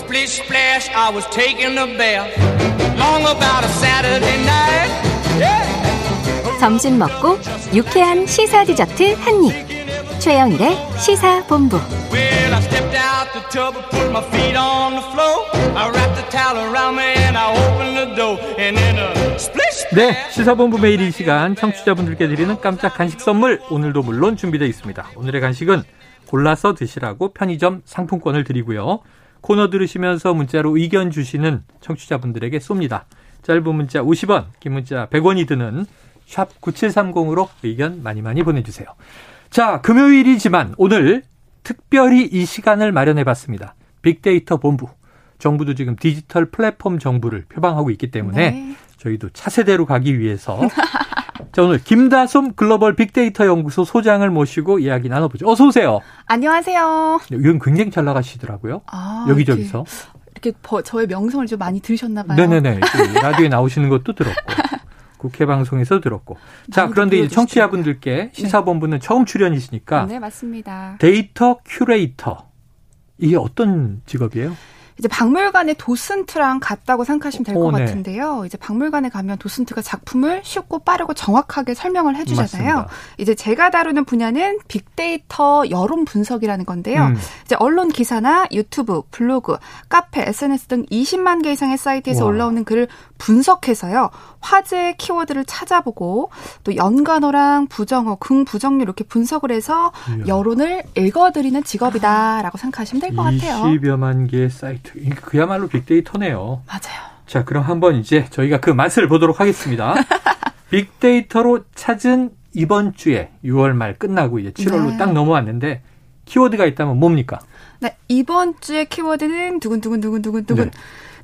Splish splash, I was taking a bath. Long about a Saturday night. Yeah. 점심 먹고 유쾌한 시사 디저트 한 입. 최영일의 시사 본부. Well, I stepped out the tub and put my feet on the floor. I wrapped the towel around me and I opened the door. And then a splish 네, splash. 시사본부 매일 이 시간 청취자분들께 드리는 깜짝 간식 선물 오늘도 물론 준비되어 있습니다. 오늘의 간식은 골라서 드시라고 편의점 상품권을 드리고요. 코너 들으시면서 문자로 의견 주시는 청취자분들에게 쏩니다. 짧은 문자 50원, 긴 문자 100원이 드는 샵 9730으로 의견 많이 많이 보내주세요. 자, 금요일이지만 오늘 특별히 이 시간을 마련해 봤습니다. 빅데이터 본부. 정부도 지금 디지털 플랫폼 정부를 표방하고 있기 때문에 네. 저희도 차세대로 가기 위해서 자, 오늘 김다솜 글로벌 빅데이터 연구소 소장을 모시고 이야기 나눠보죠. 어서 오세요. 안녕하세요. 이건 굉장히 잘 나가시더라고요. 아, 여기저기서. 이렇게, 이렇게 버- 저의 명성을 좀 많이 들으셨나 봐요. 네네네. 그 라디오에 나오시는 것도 들었고. 국회 방송에서 들었고. 자, 그런데 이제 불러주시더라고요. 청취자분들께 시사본부는 처음 출연이시니까 네, 맞습니다. 데이터 큐레이터. 이게 어떤 직업이에요? 이제 박물관의 도슨트랑 같다고 생각하시면 될것 오, 네. 같은데요. 이제 박물관에 가면 도슨트가 작품을 쉽고 빠르고 정확하게 설명을 해주잖아요. 맞습니다. 이제 제가 다루는 분야는 빅데이터 여론 분석이라는 건데요. 음. 이제 언론 기사나 유튜브, 블로그, 카페, SNS 등 20만 개 이상의 사이트에서 와. 올라오는 글을 분석해서요. 화제 키워드를 찾아보고 또 연관어랑 부정어, 긍부정률 이렇게 분석을 해서. 여론을 읽어드리는 직업이다라고 생각하시면 될 것 같아요. 20여만 개의 사이트. 그야말로 빅데이터네요. 맞아요. 자, 그럼 한번 이제 저희가 그 맛을 보도록 하겠습니다. 빅데이터로 찾은 이번 주에 6월 말 끝나고 이제 7월로 네. 딱 넘어왔는데 키워드가 있다면 뭡니까? 네, 이번 주의 키워드는 두근두근두근두근두근. 네.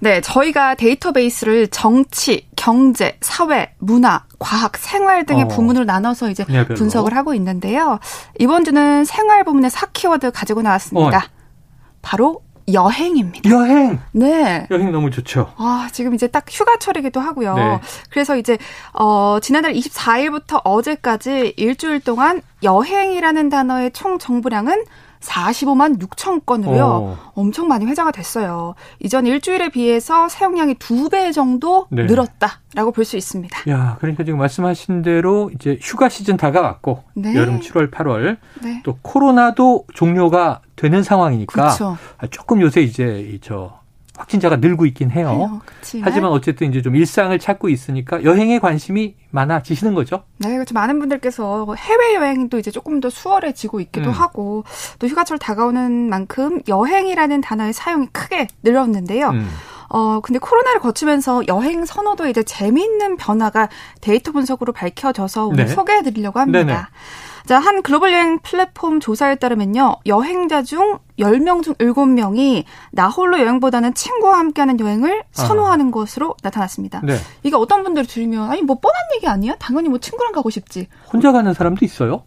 네. 저희가 데이터베이스를 정치, 경제, 사회, 문화, 과학, 생활 등의 어. 부문으로 나눠서 이제 분야별로. 분석을 하고 있는데요. 이번 주는 생활 부문의 4키워드 가지고 나왔습니다. 어. 바로 여행입니다. 여행! 네. 여행 너무 좋죠. 아, 지금 이제 딱 휴가철이기도 하고요. 네. 그래서 이제, 어, 지난달 24일부터 어제까지 일주일 동안 여행이라는 단어의 총 정보량은 45만 6천 건으로요. 어. 엄청 많이 회자가 됐어요. 이전 일주일에 비해서 사용량이 두 배 정도 네. 늘었다라고 볼 수 있습니다. 야, 그러니까 지금 말씀하신 대로 이제 휴가 시즌 다가왔고 네. 여름 7월, 8월 네. 또 코로나도 종료가 되는 상황이니까 그렇죠. 아, 조금 요새 이제 이저 확진자가 늘고 있긴 해요. 그치만 하지만 어쨌든 이제 좀 일상을 찾고 있으니까 여행에 관심이 많아지시는 거죠. 네, 그렇죠. 많은 분들께서 해외 여행도 이제 조금 더 수월해지고 있기도 음. 하고, 또 휴가철 다가오는 만큼 여행이라는 단어의 사용이 크게 늘었는데요. 음. 어, 근데 코로나를 거치면서 여행 선호도에 이제 재미있는 변화가 데이터 분석으로 밝혀져서 오늘 네. 소개해 드리려고 합니다. 네네. 자, 한 글로벌 여행 플랫폼 조사에 따르면요. 여행자 중 10명 중 7명이 나 홀로 여행보다는 친구와 함께하는 여행을 선호하는 것으로 나타났습니다. 네. 이게 어떤 분들이 들으면 아니 뭐 뻔한 얘기 아니야? 당연히 뭐 친구랑 가고 싶지. 혼자 가는 사람도 있어요.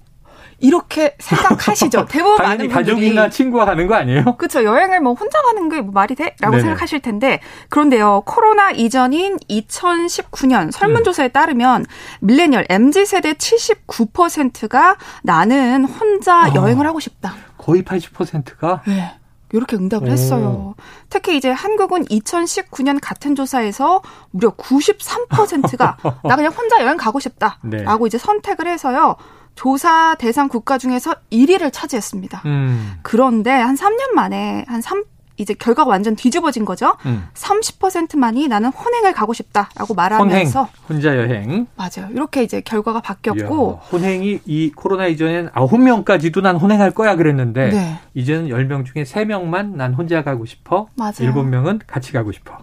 이렇게 생각하시죠. 대부분 많은 분들이 가족이나 친구와 가는 거 아니에요? 그렇죠. 여행을 뭐 혼자 가는 게 뭐 말이 돼? 라고 네네. 생각하실 텐데 그런데요. 코로나 이전인 2019년 설문조사에 따르면 밀레니얼 MZ 세대 79%가 나는 혼자 아. 여행을 하고 싶다. 거의 80%가 네. 이렇게 응답을 오. 했어요. 특히 이제 한국은 2019년 같은 조사에서 무려 93%가 나 그냥 혼자 여행 가고 싶다라고 네. 이제 선택을 해서요. 조사 대상 국가 중에서 1위를 차지했습니다. 음, 그런데 한 3년 만에 한 3, 이제 결과가 완전 뒤집어진 거죠. 음. 30%만이 나는 혼행을 가고 싶다라고 혼행, 말하면서 혼자 여행. 맞아요. 이렇게 이제 결과가 바뀌었고 이야, 혼행이 이 코로나 이전엔 9명까지도 난 혼행할 거야 그랬는데 네. 이제는 10명 중에 3명만 난 혼자 가고 싶어. 맞아요. 7명은 같이 가고 싶어.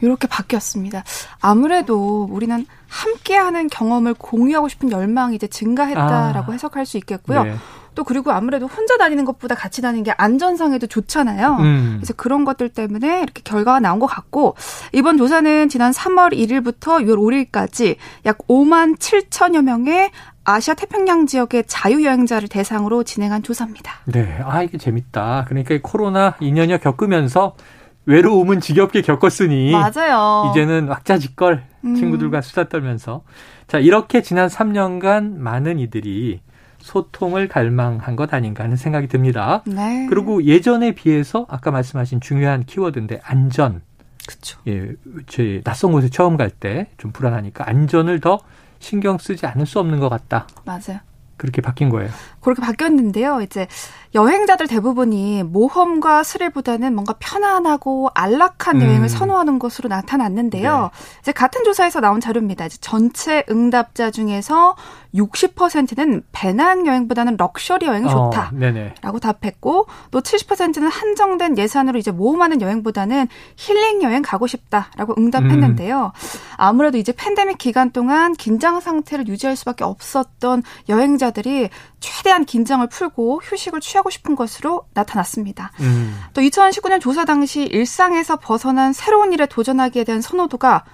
이렇게 바뀌었습니다. 아무래도 우리는 함께하는 경험을 공유하고 싶은 열망이 이제 증가했다라고 아. 해석할 수 있겠고요. 네. 또 그리고 아무래도 혼자 다니는 것보다 같이 다니는 게 안전상에도 좋잖아요. 음. 그래서 그런 것들 때문에 이렇게 결과가 나온 것 같고 이번 조사는 지난 3월 1일부터 6월 5일까지 약 5만 7천여 명의 아시아 태평양 지역의 자유여행자를 대상으로 진행한 조사입니다. 네. 아, 이게 재밌다. 그러니까 이 코로나 2년여 겪으면서 외로움은 지겹게 겪었으니 맞아요. 이제는 왁자지껄 음. 친구들과 수다 떨면서 자, 이렇게 지난 3년간 많은 이들이 소통을 갈망한 것 아닌가 하는 생각이 듭니다. 네. 그리고 예전에 비해서 아까 말씀하신 중요한 키워드인데 안전. 그쵸. 예, 제 낯선 곳에 처음 갈 때 좀 불안하니까 안전을 더 신경 쓰지 않을 수 없는 것 같다. 맞아요. 그렇게 바뀐 거예요. 그렇게 바뀌었는데요. 이제 여행자들 대부분이 모험과 스릴보다는 뭔가 편안하고 안락한 음. 여행을 선호하는 것으로 나타났는데요. 이제 같은 조사에서 나온 자료입니다. 이제 전체 응답자 중에서 60%는 배낭 여행보다는 럭셔리 여행이 좋다. 어, 네네. 라고 답했고 또 70%는 한정된 예산으로 이제 모험하는 여행보다는 힐링 여행 가고 싶다라고 응답했는데요. 아무래도 이제 팬데믹 기간 동안 긴장 상태를 유지할 수밖에 없었던 여행자들이 최대한 긴장을 풀고 휴식을 취하 고 싶은 것으로 나타났습니다. 음. 또 2019년 조사 당시 일상에서 벗어난 새로운 일에 도전하기에 대한 선호도가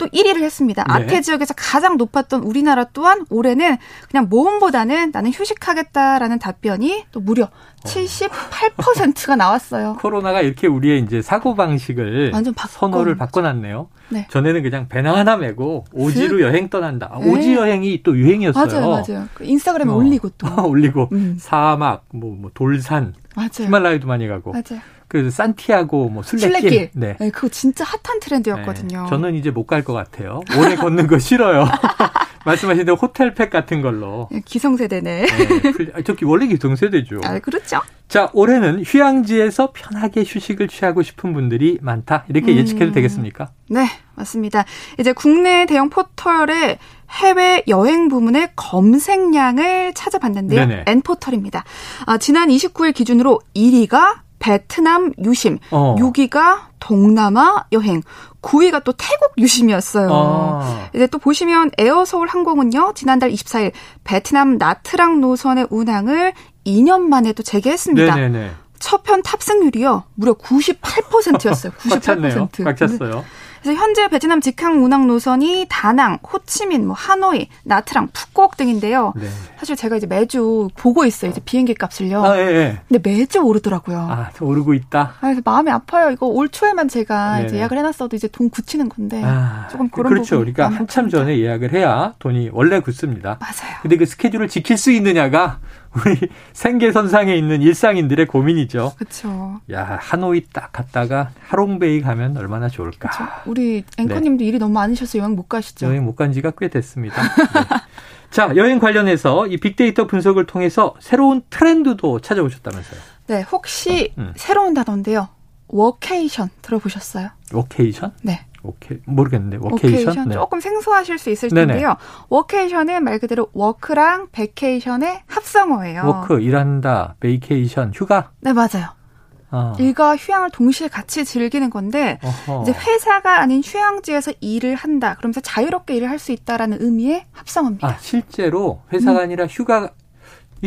또 1위를 했습니다. 네. 아태 지역에서 가장 높았던 우리나라 또한 올해는 그냥 모험보다는 나는 휴식하겠다라는 답변이 또 무려 78%가 나왔어요. 코로나가 이렇게 우리의 이제 사고 방식을 선호를 바꿔놨네요. 네. 전에는 그냥 배낭 하나 메고 오지로 여행 떠난다. 네. 오지 여행이 또 유행이었어요. 맞아요, 맞아요. 그 인스타그램에 어. 올리고 또. 올리고 음. 사막, 뭐, 뭐 돌산, 맞아요. 히말라야도 많이 가고. 맞아요. 그래서 산티아고, 뭐 술래길. 술래길. 네. 네, 그거 진짜 핫한 트렌드였거든요. 네. 저는 이제 못 갈 것 같아요. 오래 걷는 거 싫어요. 말씀하신 대로 호텔팩 같은 걸로. 네, 기성세대네. 네, 풀- 아, 저기 원래 기성세대죠. 아, 그렇죠. 자, 올해는 휴양지에서 편하게 휴식을 취하고 싶은 분들이 많다. 이렇게 음. 예측해도 되겠습니까? 네, 맞습니다. 이제 국내 대형 포털의 해외 여행 부문의 검색량을 찾아봤는데요. 네네. N포털입니다. 아, 지난 29일 기준으로 1위가 베트남 유심, 어. 6위가 동남아 여행, 9위가 또 태국 유심이었어요. 아. 이제 또 보시면 에어 서울 항공은요, 지난달 24일 베트남 나트랑 노선의 운항을 2년 만에 또 재개했습니다. 네네네. 첫편 탑승률이요, 무려 98%였어요. 98%. 꽉 찼네요. 꽉 찼어요. 그래서 현재 베트남 직항 운항 노선이 다낭, 호치민, 뭐 하노이, 나트랑, 푸꾸옥 등인데요. 네. 사실 제가 이제 매주 보고 있어요. 이제 비행기 값을요. 아, 예, 예. 근데 매주 오르더라고요. 아. 아, 오르고 있다. 그래서 마음이 아파요. 이거 올 초에만 제가 이제 네네. 예약을 해놨어도 이제 돈 굳히는 건데 아, 네. 조금 그런 그렇죠. 마음이 한참. 전에 예약을 해야 돈이 원래 굳습니다. 맞아요. 근데 그 스케줄을 지킬 수 있느냐가 우리 생계선상에 있는 일상인들의 고민이죠. 그렇죠. 야, 하노이 딱 갔다가 하롱베이 가면 얼마나 좋을까. 그렇죠. 우리 앵커님도 일이 너무 많으셔서 여행 못 가시죠. 여행 못 간 지가 꽤 됐습니다. 네. 자, 여행 관련해서 이 빅데이터 분석을 통해서 새로운 트렌드도 찾아오셨다면서요. 네, 혹시 음. 새로운 단어인데요. 워케이션 들어보셨어요? 워케이션? 네. 오케이. 모르겠는데. 워케이션? 워케이션 네. 조금 생소하실 수 있을 네네. 텐데요. 워케이션은 말 그대로 work랑 vacation의 합성어예요. work, 일한다, vacation, 휴가. 네, 맞아요. 아. 일과 휴양을 동시에 같이 즐기는 건데 어허. 이제 회사가 아닌 휴양지에서 일을 한다. 그러면서 자유롭게 일을 할 수 있다라는 의미의 합성어입니다. 아, 실제로 회사가 아니라 휴가 이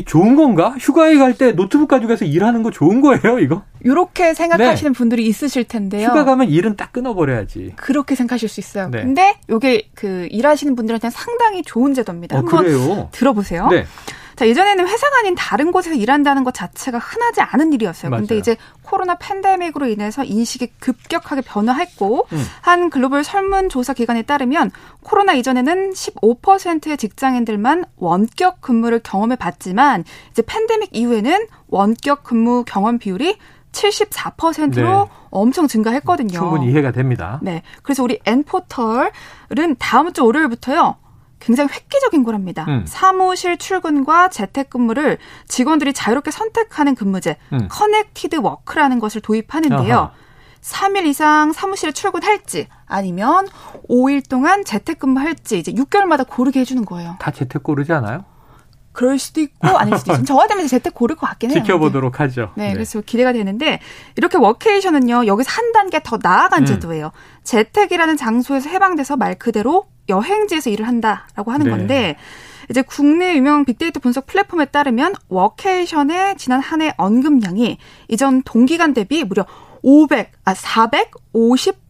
좋은 건가? 휴가에 갈 때 노트북 가지고 가서 일하는 거 좋은 거예요, 이거? 이렇게 생각하시는 분들이 있으실 텐데요. 네. 휴가 가면 일은 딱 끊어버려야지. 그렇게 생각하실 수 있어요. 네. 근데 이게 그 일하시는 분들한테는 상당히 좋은 제도입니다. 어, 한번 그래요? 들어보세요. 네. 자, 예전에는 회사가 아닌 다른 곳에서 일한다는 것 자체가 흔하지 않은 일이었어요. 근데 맞아요. 이제 코로나 팬데믹으로 인해서 인식이 급격하게 변화했고 음. 한 글로벌 설문조사 기관에 따르면 코로나 이전에는 15%의 직장인들만 원격 근무를 경험해 봤지만 이제 팬데믹 이후에는 원격 근무 경험 비율이 74%로 네. 엄청 증가했거든요. 충분히 이해가 됩니다. 네. 그래서 우리 N포털은 다음 주 월요일부터요. 굉장히 획기적인 거랍니다. 음. 사무실 출근과 재택근무를 직원들이 자유롭게 선택하는 근무제 음. connected work라는 것을 도입하는데요. 아하. 3일 이상 사무실에 출근할지 아니면 5일 동안 재택근무할지 이제 6개월마다 고르게 해주는 거예요. 다 재택 고르지 않아요? 그럴 수도 있고 아닐 수도 있어요. 저 같으면 이제 재택 고를 것 같긴 해요. 지켜보도록 하죠. 네, 그래서 기대가 되는데 이렇게 워케이션은요 여기서 한 단계 더 나아간 음. 제도예요. 재택이라는 장소에서 해방돼서 말 그대로 여행지에서 일을 한다라고 하는 네. 건데 이제 국내 유명 빅데이터 분석 플랫폼에 따르면 워케이션의 지난 한 해 언급량이 이전 동기간 대비 무려 500, 아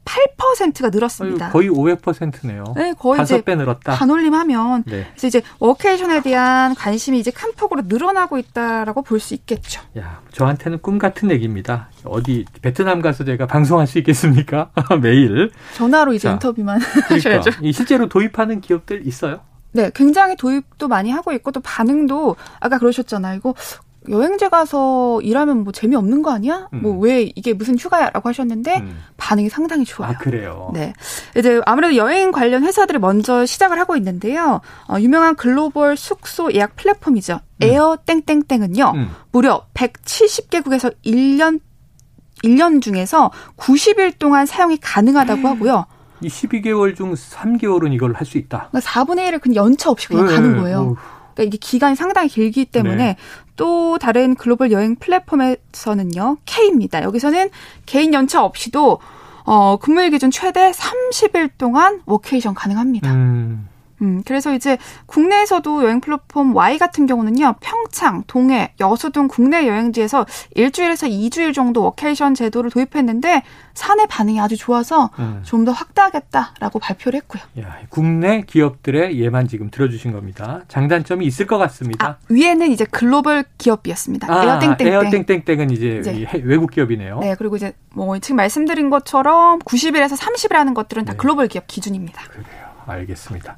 458%가 늘었습니다. 거의 500%네요. 네, 거의 다섯 이제 배 늘었다. 반올림하면 네. 그래서 이제 워케이션에 대한 관심이 이제 큰 폭으로 늘어나고 있다라고 볼 수 있겠죠. 야, 저한테는 꿈 같은 얘기입니다. 어디 베트남 가서 제가 방송할 수 있겠습니까? 매일. 전화로 이제 자, 인터뷰만 그러니까 하셔야죠. 이 실제로 도입하는 기업들 있어요? 네, 굉장히 도입도 많이 하고 있고 또 반응도 아까 그러셨잖아요. 이거 여행지 가서 일하면 뭐 재미없는 거 아니야? 음. 뭐왜 이게 무슨 휴가야라고 하셨는데 음. 반응이 상당히 좋아요. 아, 그래요. 네. 이제 아무래도 여행 관련 회사들이 먼저 시작을 하고 있는데요. 어, 유명한 글로벌 숙소 예약 플랫폼이죠. 에어 땡땡땡은요. 음. 무려 170개국에서 1년 1년 중에서 90일 동안 사용이 가능하다고 하고요. 이 12개월 중 3개월은 이걸 할 수 있다. 그러니까 4분의 1을 그냥 연차 없이 그냥 네, 가는 거예요. 어휴. 그러니까 이게 기간이 상당히 길기 때문에 네. 또 다른 글로벌 여행 플랫폼에서는요. K입니다. 여기서는 개인 연차 없이도 어, 근무일 기준 최대 30일 동안 워케이션 가능합니다. 음. 음, 그래서 이제 국내에서도 여행 플랫폼 Y 같은 경우는요, 평창, 동해, 여수 등 국내 여행지에서 일주일에서 2주일 정도 워케이션 제도를 도입했는데 사내 반응이 아주 좋아서 음. 좀더 확대하겠다라고 발표를 했고요. 야, 국내 기업들의 예만 지금 들어주신 겁니다. 장단점이 있을 것 같습니다. 아, 위에는 이제 글로벌 기업이었습니다. 아, 에어땡땡땡. 에어땡땡땡은 이제 이제. 외국 기업이네요. 네, 그리고 이제 뭐 지금 말씀드린 것처럼 90일에서 30일 하는 것들은 다 네. 글로벌 기업 기준입니다. 그래요. 알겠습니다.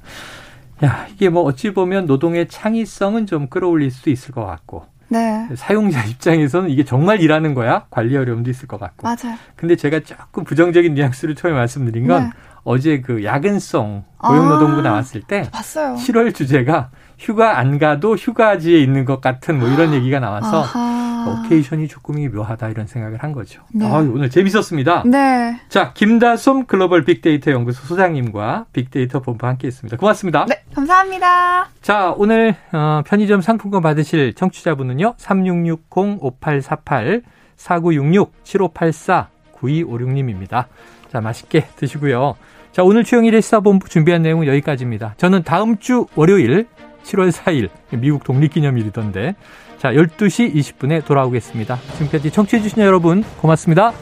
야, 이게 뭐 어찌 보면 노동의 창의성은 좀 끌어올릴 수 있을 것 같고 네. 사용자 입장에서는 이게 정말 일하는 거야? 관리 어려움도 있을 것 같고. 맞아요. 근데 제가 조금 부정적인 뉘앙스를 처음에 말씀드린 건 네. 어제 그 야근성 고용노동부 아. 나왔을 때 봤어요. 7월 주제가 휴가 안 가도 휴가지에 있는 것 같은 뭐 이런 얘기가 나와서 아하. 오케이션이 조금이 묘하다 이런 생각을 한 거죠. 네. 아유, 오늘 재밌었습니다. 네. 자, 김다솜 글로벌 빅데이터 연구소 소장님과 빅데이터 본부 함께 했습니다. 고맙습니다. 네, 감사합니다. 자, 오늘 어, 편의점 상품권 받으실 청취자분은요. 3660-5848-4966-7584-9256님입니다. 자, 맛있게 드시고요. 자, 오늘 최영일의 시사본부 준비한 내용은 여기까지입니다. 저는 다음 주 월요일 7월 4일 미국 독립기념일이던데 자, 12시 20분에 돌아오겠습니다. 지금까지 청취해주신 여러분 고맙습니다.